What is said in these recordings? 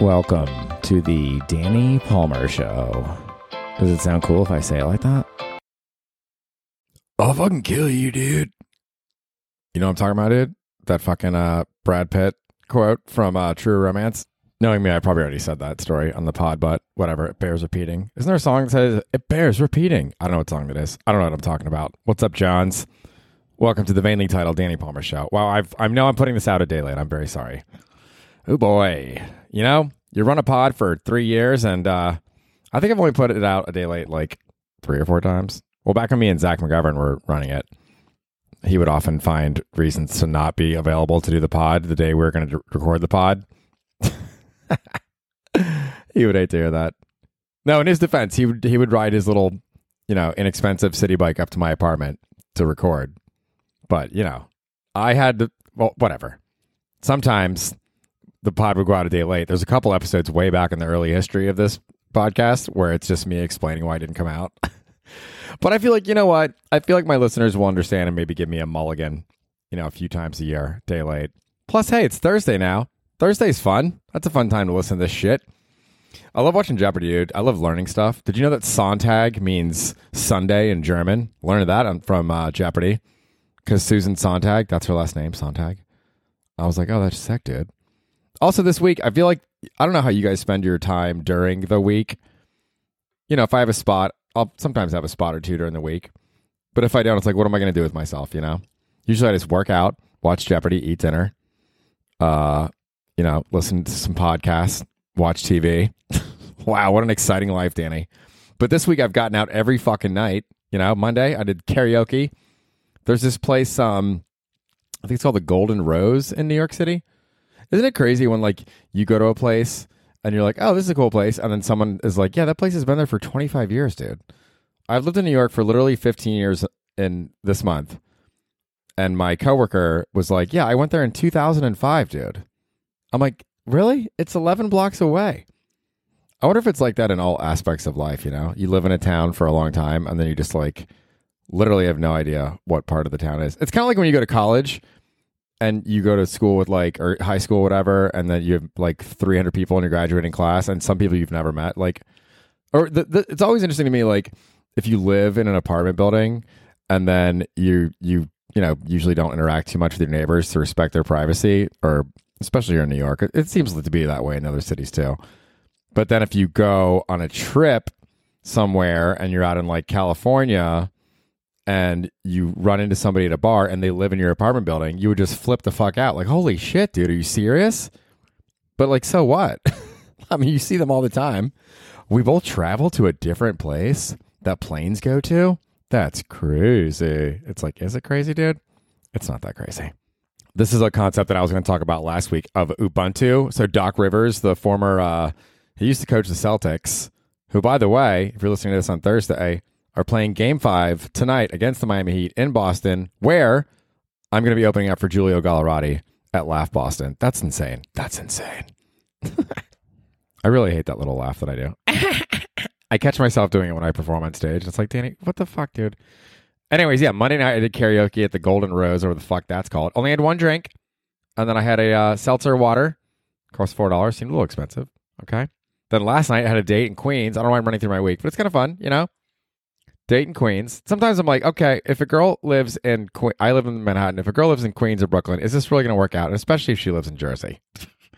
Welcome to the Danny Palmer Show. Does it sound cool if I say it like that? I'll fucking kill you, dude. You know what I'm talking about, dude? That fucking uh, Brad Pitt quote from uh, True Romance. Knowing me, I probably already said that story on the pod, but whatever. It bears repeating. Isn't there a song that says it bears repeating? I don't know what song that is. I don't know what I'm talking about. What's up, Johns? Welcome to the vainly titled Danny Palmer Show. Wow, I've, I know I'm putting this out a day late. I'm very sorry. Oh boy, you know you run a pod for three years, and uh, I think I've only put it out a day late like three or four times. Well, back when me and Zach McGovern were running it, he would often find reasons to not be available to do the pod the day we were going to record the pod. he would hate to hear that. No, in his defense, he would he would ride his little, you know, inexpensive city bike up to my apartment to record. But you know, I had to. Well, whatever. Sometimes the pod would go out a day late. There's a couple episodes way back in the early history of this podcast where it's just me explaining why it didn't come out. but I feel like, you know what? I feel like my listeners will understand and maybe give me a mulligan, you know, a few times a year, day late. Plus, hey, it's Thursday now. Thursday's fun. That's a fun time to listen to this shit. I love watching Jeopardy, dude. I love learning stuff. Did you know that Sonntag means Sunday in German? Learned that from uh, Jeopardy because Susan Sontag, that's her last name, Sontag. I was like, oh, that's sick, dude. Also, this week, I feel like I don't know how you guys spend your time during the week. You know, if I have a spot, I'll sometimes have a spot or two during the week. But if I don't, it's like, what am I going to do with myself? You know, usually I just work out, watch Jeopardy, eat dinner, uh, you know, listen to some podcasts, watch TV. wow, what an exciting life, Danny. But this week I've gotten out every fucking night. You know, Monday I did karaoke. There's this place, um, I think it's called the Golden Rose in New York City. Isn't it crazy when like you go to a place and you're like, oh, this is a cool place, and then someone is like, yeah, that place has been there for 25 years, dude. I've lived in New York for literally 15 years in this month, and my coworker was like, yeah, I went there in 2005, dude. I'm like, really? It's 11 blocks away. I wonder if it's like that in all aspects of life. You know, you live in a town for a long time, and then you just like literally have no idea what part of the town is. It's kind of like when you go to college and you go to school with like or high school whatever and then you have like 300 people in your graduating class and some people you've never met like or the, the, it's always interesting to me like if you live in an apartment building and then you you you know usually don't interact too much with your neighbors to respect their privacy or especially here in new york it, it seems to be that way in other cities too. But then if you go on a trip somewhere and you're out in like california and you run into somebody at a bar and they live in your apartment building, you would just flip the fuck out. Like, holy shit, dude, are you serious? But like, so what? I mean, you see them all the time. We both travel to a different place that planes go to. That's crazy. It's like, is it crazy, dude? It's not that crazy. This is a concept that I was going to talk about last week of Ubuntu. So Doc Rivers, the former, uh, he used to coach the Celtics, who, by the way, if you're listening to this on Thursday, are playing game five tonight against the Miami Heat in Boston, where I'm going to be opening up for Julio Gallerati at Laugh Boston. That's insane. That's insane. I really hate that little laugh that I do. I catch myself doing it when I perform on stage. It's like, Danny, what the fuck, dude? Anyways, yeah, Monday night I did karaoke at the Golden Rose, or the fuck that's called. Only had one drink, and then I had a uh, seltzer water. Cost four dollars. Seemed a little expensive. Okay. Then last night I had a date in Queens. I don't know why I'm running through my week, but it's kind of fun, you know. Dayton, Queens. Sometimes I'm like, okay, if a girl lives in que- I live in Manhattan. If a girl lives in Queens or Brooklyn, is this really going to work out? And especially if she lives in Jersey.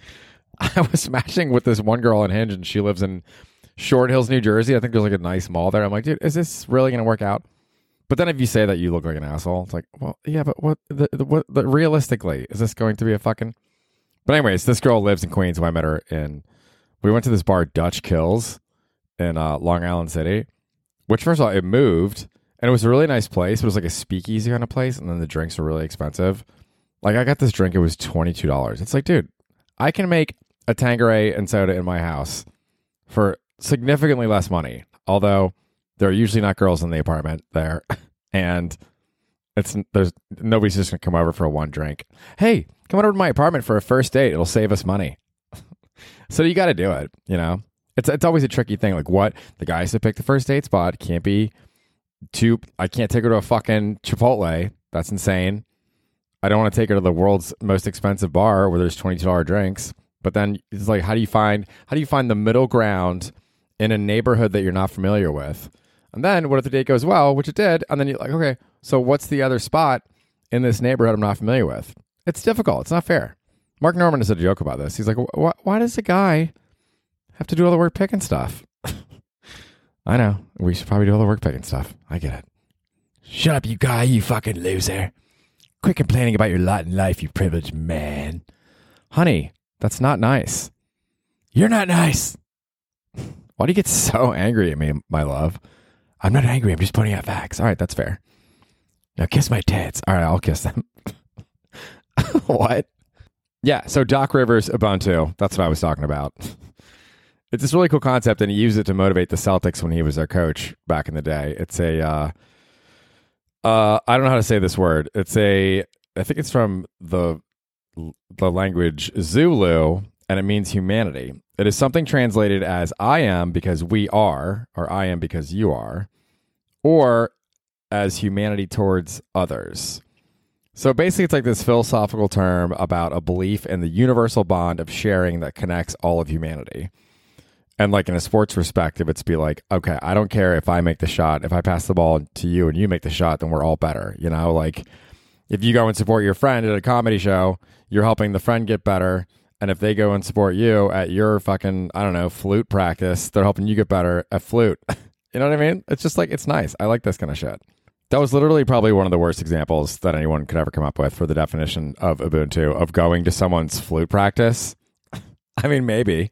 I was matching with this one girl on Hinge, and she lives in Short Hills, New Jersey. I think there's like a nice mall there. I'm like, dude, is this really going to work out? But then if you say that you look like an asshole, it's like, well, yeah, but what? The, the, what? The, realistically, is this going to be a fucking? But anyways, this girl lives in Queens. So I met her in. We went to this bar, Dutch Kills, in uh, Long Island City which first of all, it moved and it was a really nice place. It was like a speakeasy kind of place, and then the drinks were really expensive. Like I got this drink, it was twenty two dollars. It's like, dude, I can make a Tanqueray and soda in my house for significantly less money. Although there are usually not girls in the apartment there, and it's there's nobody's just gonna come over for a one drink. Hey, come over to my apartment for a first date. It'll save us money. so you got to do it, you know. It's it's always a tricky thing. Like what the guys that pick the first date spot can't be too. I can't take her to a fucking Chipotle. That's insane. I don't want to take her to the world's most expensive bar where there's twenty two dollar drinks. But then it's like, how do you find how do you find the middle ground in a neighborhood that you're not familiar with? And then what if the date goes well, which it did, and then you're like, okay, so what's the other spot in this neighborhood I'm not familiar with? It's difficult. It's not fair. Mark Norman has a joke about this. He's like, why, why does a guy have to do all the work picking stuff? I know. We should probably do all the work picking stuff. I get it. Shut up, you guy, you fucking loser. Quit complaining about your lot in life, you privileged man. Honey, that's not nice. You're not nice. Why do you get so angry at me, my love? I'm not angry. I'm just pointing out facts. All right, that's fair. Now kiss my tits. All right, I'll kiss them. what? Yeah, so Doc Rivers Ubuntu. That's what I was talking about. It's this really cool concept, and he used it to motivate the Celtics when he was their coach back in the day. It's a, uh, uh, I don't know how to say this word. It's a, I think it's from the the language Zulu, and it means humanity. It is something translated as "I am because we are," or "I am because you are," or as humanity towards others. So basically, it's like this philosophical term about a belief in the universal bond of sharing that connects all of humanity. And like in a sports perspective, it's be like, okay, I don't care if I make the shot. If I pass the ball to you and you make the shot, then we're all better. You know, like if you go and support your friend at a comedy show, you're helping the friend get better. And if they go and support you at your fucking, I don't know, flute practice, they're helping you get better at flute. you know what I mean? It's just like, it's nice. I like this kind of shit. That was literally probably one of the worst examples that anyone could ever come up with for the definition of Ubuntu of going to someone's flute practice. I mean, maybe.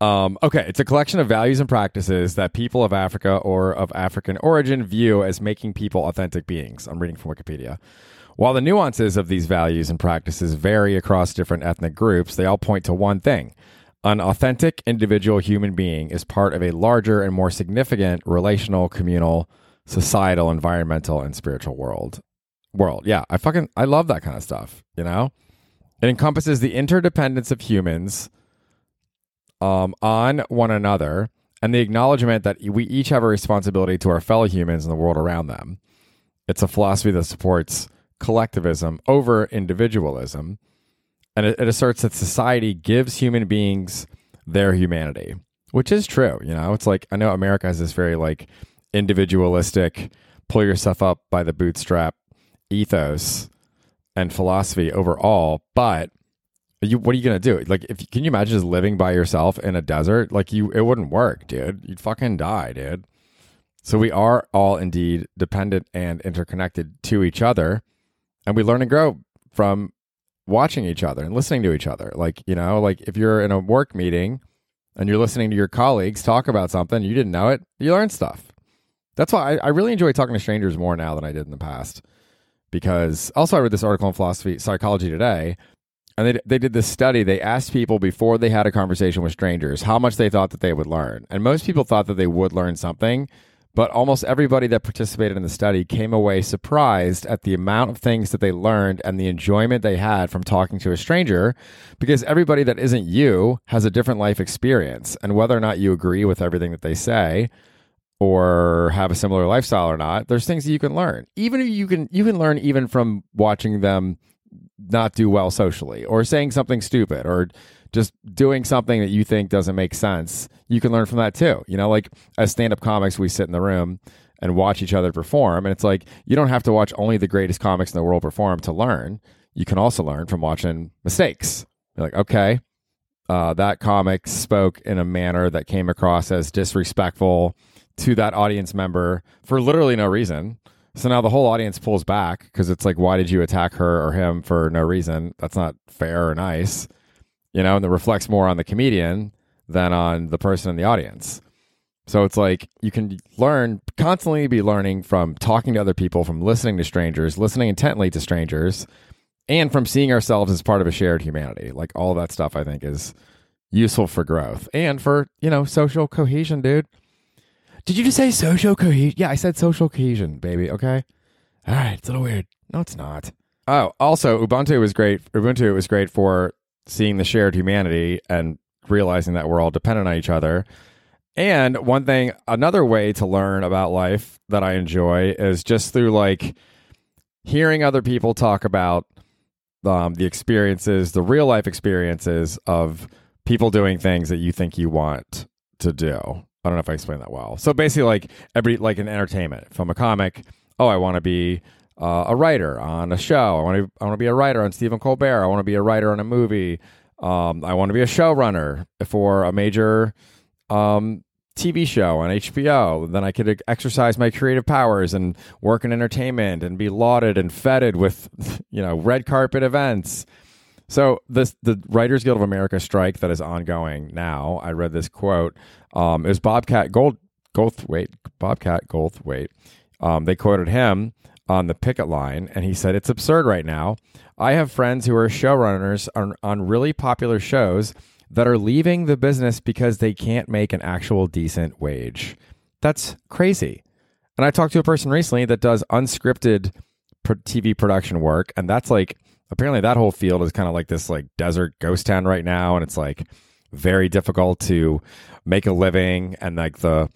Um, okay, it's a collection of values and practices that people of Africa or of African origin view as making people authentic beings. I'm reading from Wikipedia. While the nuances of these values and practices vary across different ethnic groups, they all point to one thing. An authentic individual human being is part of a larger and more significant relational, communal, societal, environmental, and spiritual world. World. Yeah, I fucking I love that kind of stuff, you know? It encompasses the interdependence of humans um, on one another and the acknowledgement that we each have a responsibility to our fellow humans and the world around them. It's a philosophy that supports collectivism over individualism, and it, it asserts that society gives human beings their humanity, which is true. You know, it's like I know America has this very like individualistic, pull yourself up by the bootstrap ethos and philosophy overall, but you, what are you gonna do? Like, if can you imagine just living by yourself in a desert? Like, you, it wouldn't work, dude. You'd fucking die, dude. So we are all indeed dependent and interconnected to each other, and we learn and grow from watching each other and listening to each other. Like, you know, like if you're in a work meeting and you're listening to your colleagues talk about something, you didn't know it, you learn stuff. That's why I, I really enjoy talking to strangers more now than I did in the past. Because also, I read this article in Philosophy Psychology Today and they, they did this study. They asked people before they had a conversation with strangers how much they thought that they would learn. And most people thought that they would learn something, but almost everybody that participated in the study came away surprised at the amount of things that they learned and the enjoyment they had from talking to a stranger because everybody that isn't you has a different life experience. And whether or not you agree with everything that they say, or have a similar lifestyle or not there's things that you can learn even you can you can learn even from watching them not do well socially or saying something stupid or just doing something that you think doesn't make sense, you can learn from that too. You know, like as stand up comics, we sit in the room and watch each other perform. And it's like, you don't have to watch only the greatest comics in the world perform to learn. You can also learn from watching mistakes. You're like, okay, uh, that comic spoke in a manner that came across as disrespectful to that audience member for literally no reason. So now the whole audience pulls back because it's like, why did you attack her or him for no reason? That's not fair or nice, you know, and it reflects more on the comedian than on the person in the audience. So it's like you can learn, constantly be learning from talking to other people, from listening to strangers, listening intently to strangers, and from seeing ourselves as part of a shared humanity. Like all that stuff, I think is useful for growth and for, you know, social cohesion, dude. Did you just say social cohesion? Yeah, I said social cohesion, baby. Okay. All right. It's a little weird. No, it's not. Oh, also, Ubuntu was great. Ubuntu was great for seeing the shared humanity and realizing that we're all dependent on each other. And one thing, another way to learn about life that I enjoy is just through like hearing other people talk about um, the experiences, the real life experiences of people doing things that you think you want to do. I don't know if I explained that well. So basically, like every like in entertainment, from a comic, oh, I want to be uh, a writer on a show. I want to I want to be a writer on Stephen Colbert. I want to be a writer on a movie. Um, I want to be a showrunner for a major um, TV show on HBO. Then I could exercise my creative powers and work in entertainment and be lauded and feted with, you know, red carpet events. So this the Writers Guild of America strike that is ongoing now. I read this quote. Um, it was Bobcat Gold Goldthwait. Bobcat Goldthwait. Um, they quoted him on the picket line, and he said, "It's absurd right now. I have friends who are showrunners on, on really popular shows." that are leaving the business because they can't make an actual decent wage. That's crazy. And I talked to a person recently that does unscripted TV production work, and that's like apparently that whole field is kind of like this like desert ghost town right now, and it's like very difficult to make a living, and like the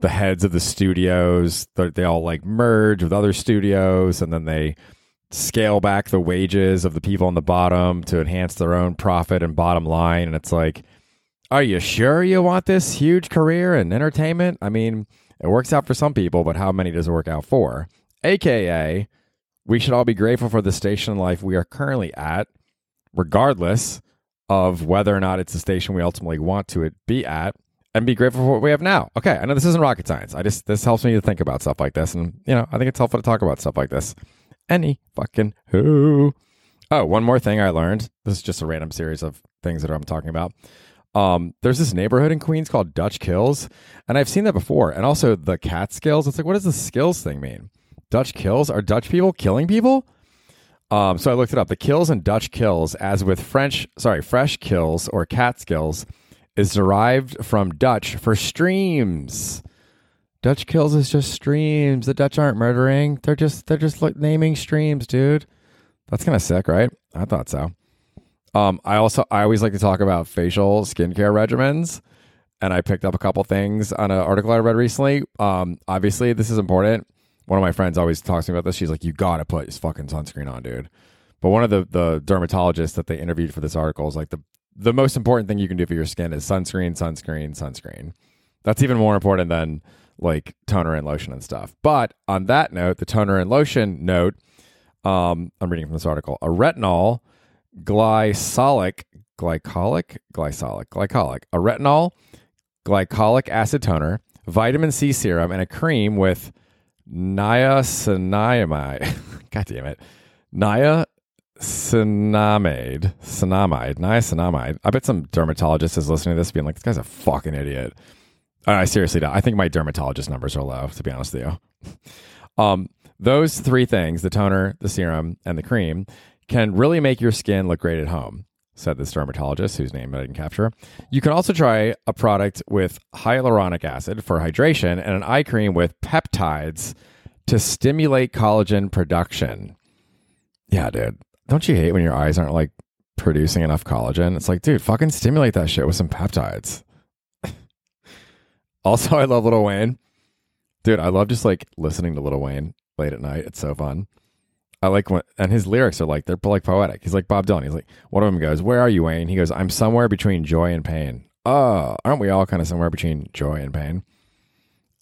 the heads of the studios they all like merge with other studios, and then they scale back the wages of the people on the bottom to enhance their own profit and bottom line. And it's like, are you sure you want this huge career in entertainment? I mean, it works out for some people, but how many does it work out for? AKA, we should all be grateful for the station in life we are currently at, regardless of whether or not it's the station we ultimately want to it be at, and be grateful for what we have now. Okay, I know this isn't rocket science. I just this helps me to think about stuff like this, and you know, I think it's helpful to talk about stuff like this any fucking who. Oh, one more thing I learned. This is just a random series of things that I'm talking about. Um, there's this neighborhood in Queens called Dutch Kills, and I've seen that before. And also the Catskills. It's like, what does the skills thing mean? Dutch kills? Are Dutch people killing people? Um, so I looked it up. The kills and Dutch kills, as with French, sorry, fresh kills or cat Catskills, is derived from Dutch for streams. Dutch kills is just streams. The Dutch aren't murdering. They're just they're just like naming streams, dude. That's kind of sick, right? I thought so. Um, I also I always like to talk about facial skincare regimens, and I picked up a couple things on an article I read recently. Um, obviously this is important. One of my friends always talks to me about this. She's like, "You gotta put this fucking sunscreen on, dude." But one of the the dermatologists that they interviewed for this article is like the the most important thing you can do for your skin is sunscreen, sunscreen, sunscreen. That's even more important than like toner and lotion and stuff. But on that note, the toner and lotion note, um, I'm reading from this article. A retinol glycolic, glycolic, glycolic, glycolic, a retinol glycolic acid toner, vitamin C serum, and a cream with niacinamide. God damn it. Niacinamide, cinamide, niacinamide. I bet some dermatologist is listening to this being like, this guy's a fucking idiot. I seriously don't. I think my dermatologist numbers are low, to be honest with you. Um, those three things the toner, the serum, and the cream can really make your skin look great at home, said this dermatologist, whose name I didn't capture. You can also try a product with hyaluronic acid for hydration and an eye cream with peptides to stimulate collagen production. Yeah, dude. Don't you hate when your eyes aren't like producing enough collagen? It's like, dude, fucking stimulate that shit with some peptides. Also, I love Little Wayne. Dude, I love just like listening to Little Wayne late at night. It's so fun. I like when, and his lyrics are like, they're like poetic. He's like Bob Dylan. He's like, one of them goes, Where are you, Wayne? He goes, I'm somewhere between joy and pain. Oh, aren't we all kind of somewhere between joy and pain?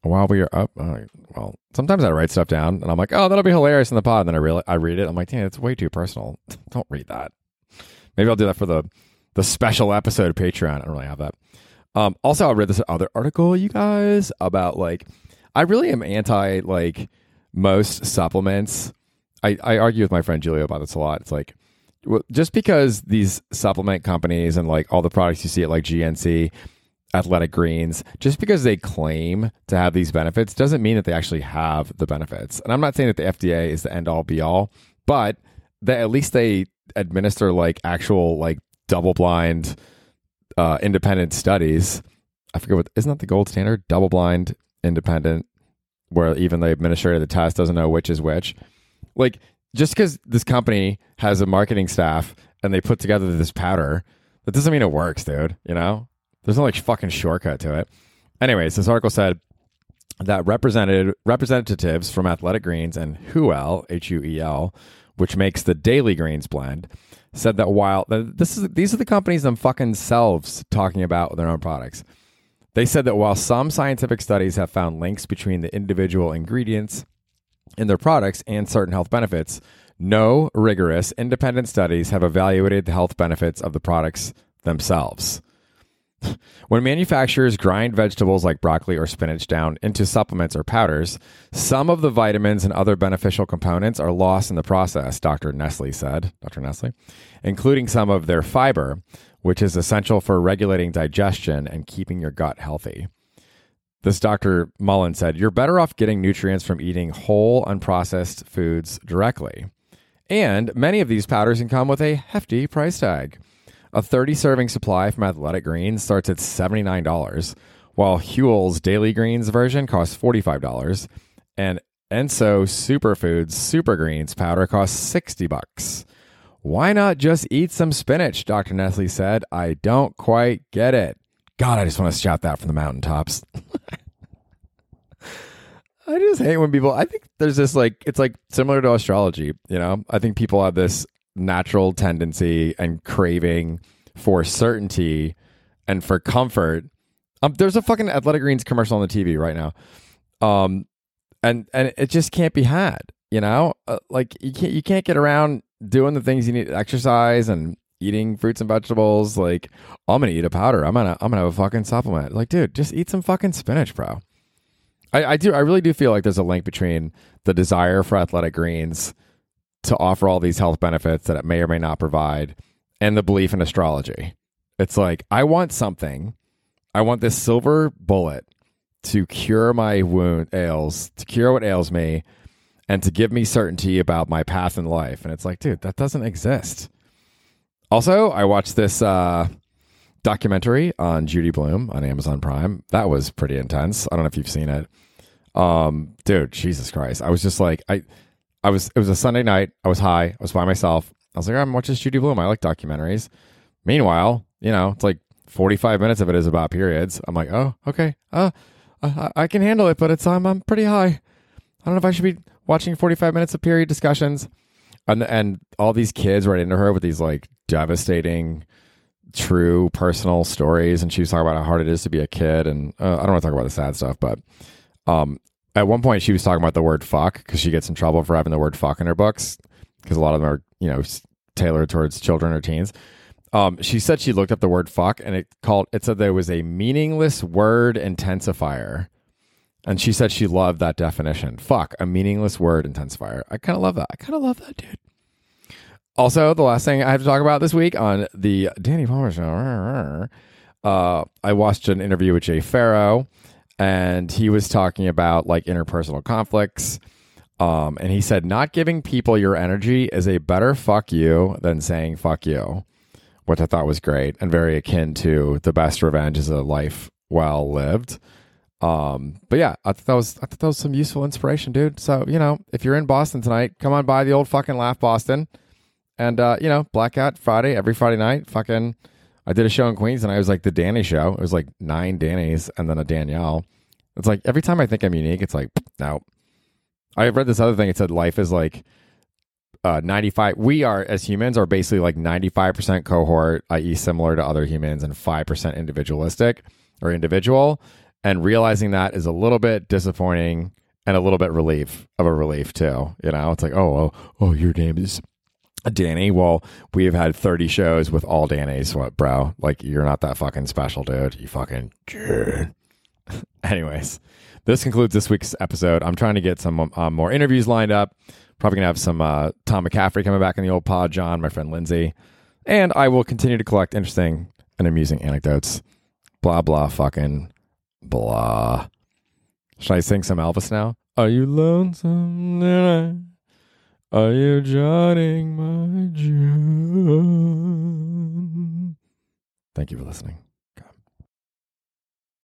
While we are up, well, sometimes I write stuff down and I'm like, oh, that'll be hilarious in the pod. And then I really, I read it. I'm like, damn, it's way too personal. Don't read that. Maybe I'll do that for the the special episode of Patreon. I don't really have that. Um, also, I read this other article, you guys, about like, I really am anti like most supplements. I, I argue with my friend Julio about this a lot. It's like, well, just because these supplement companies and like all the products you see at like GNC, Athletic Greens, just because they claim to have these benefits doesn't mean that they actually have the benefits. And I'm not saying that the FDA is the end all be all, but that at least they administer like actual like double blind uh, independent studies. I forget what isn't that the gold standard? Double blind, independent, where even the administrator of the test doesn't know which is which. Like just because this company has a marketing staff and they put together this powder, that doesn't mean it works, dude. You know, there's no like fucking shortcut to it. Anyways, this article said that represented representatives from Athletic Greens and Huel, H U E L, which makes the Daily Greens blend, said that while this is these are the companies them fucking selves talking about their own products. They said that while some scientific studies have found links between the individual ingredients in their products and certain health benefits, no rigorous independent studies have evaluated the health benefits of the products themselves. When manufacturers grind vegetables like broccoli or spinach down into supplements or powders, some of the vitamins and other beneficial components are lost in the process, Dr. Nestle said, Dr. Nestle, including some of their fiber, which is essential for regulating digestion and keeping your gut healthy. This Dr. Mullen said, You're better off getting nutrients from eating whole, unprocessed foods directly. And many of these powders can come with a hefty price tag. A 30 serving supply from Athletic Greens starts at $79, while Huel's Daily Greens version costs $45, and Enso Superfoods Super Greens powder costs 60 bucks. Why not just eat some spinach? Dr. Nestle said. I don't quite get it. God, I just want to shout that from the mountaintops. I just hate when people. I think there's this like it's like similar to astrology. You know, I think people have this natural tendency and craving for certainty and for comfort. Um, there's a fucking Athletic Greens commercial on the TV right now, um, and and it just can't be had. You know, uh, like you can't you can't get around doing the things you need, to exercise and eating fruits and vegetables. Like I'm gonna eat a powder. I'm gonna I'm gonna have a fucking supplement. Like, dude, just eat some fucking spinach, bro. I, I do I really do feel like there's a link between the desire for athletic greens to offer all these health benefits that it may or may not provide and the belief in astrology. It's like I want something. I want this silver bullet to cure my wound ails, to cure what ails me, and to give me certainty about my path in life. And it's like, dude, that doesn't exist. Also, I watched this uh, documentary on Judy Blume on Amazon Prime. That was pretty intense. I don't know if you've seen it. Um, dude, Jesus Christ. I was just like, I, I was, it was a Sunday night. I was high. I was by myself. I was like, I'm watching Judy Blume. I like documentaries. Meanwhile, you know, it's like 45 minutes of it is about periods. I'm like, oh, okay. Uh, I, I can handle it, but it's, I'm, I'm pretty high. I don't know if I should be watching 45 minutes of period discussions. And, and all these kids right into her with these like devastating, true personal stories. And she was talking about how hard it is to be a kid. And uh, I don't want to talk about the sad stuff, but um, at one point she was talking about the word fuck because she gets in trouble for having the word fuck in her books because a lot of them are, you know, tailored towards children or teens. Um, she said she looked up the word fuck and it called it said there was a meaningless word intensifier. And she said she loved that definition. Fuck, a meaningless word intensifier. I kind of love that. I kind of love that, dude. Also, the last thing I have to talk about this week on the Danny Palmer show, uh, I watched an interview with Jay Pharoah, and he was talking about like interpersonal conflicts. Um, and he said, not giving people your energy is a better fuck you than saying fuck you, which I thought was great and very akin to the best revenge is a life well lived. Um, but yeah, I thought that was I thought that was some useful inspiration, dude. So you know, if you're in Boston tonight, come on by the old fucking Laugh Boston, and uh, you know, Blackout Friday every Friday night. Fucking, I did a show in Queens, and I was like the Danny show. It was like nine Dannys and then a Danielle. It's like every time I think I'm unique, it's like no. I read this other thing. It said life is like uh, 95 we are as humans are basically like 95% cohort i.e similar to other humans and 5% individualistic or individual and realizing that is a little bit disappointing and a little bit relief of a relief too. You know, it's like, oh, oh, oh your name is Danny. Well, we have had 30 shows with all Danny's. What, bro? Like, you're not that fucking special, dude. You fucking. Anyways, this concludes this week's episode. I'm trying to get some um, more interviews lined up. Probably gonna have some uh, Tom McCaffrey coming back in the old pod, John, my friend Lindsay, and I will continue to collect interesting and amusing anecdotes. Blah blah fucking Blah. Should I sing some Elvis now? Are you lonesome tonight? Are you jotting my June? Thank you for listening.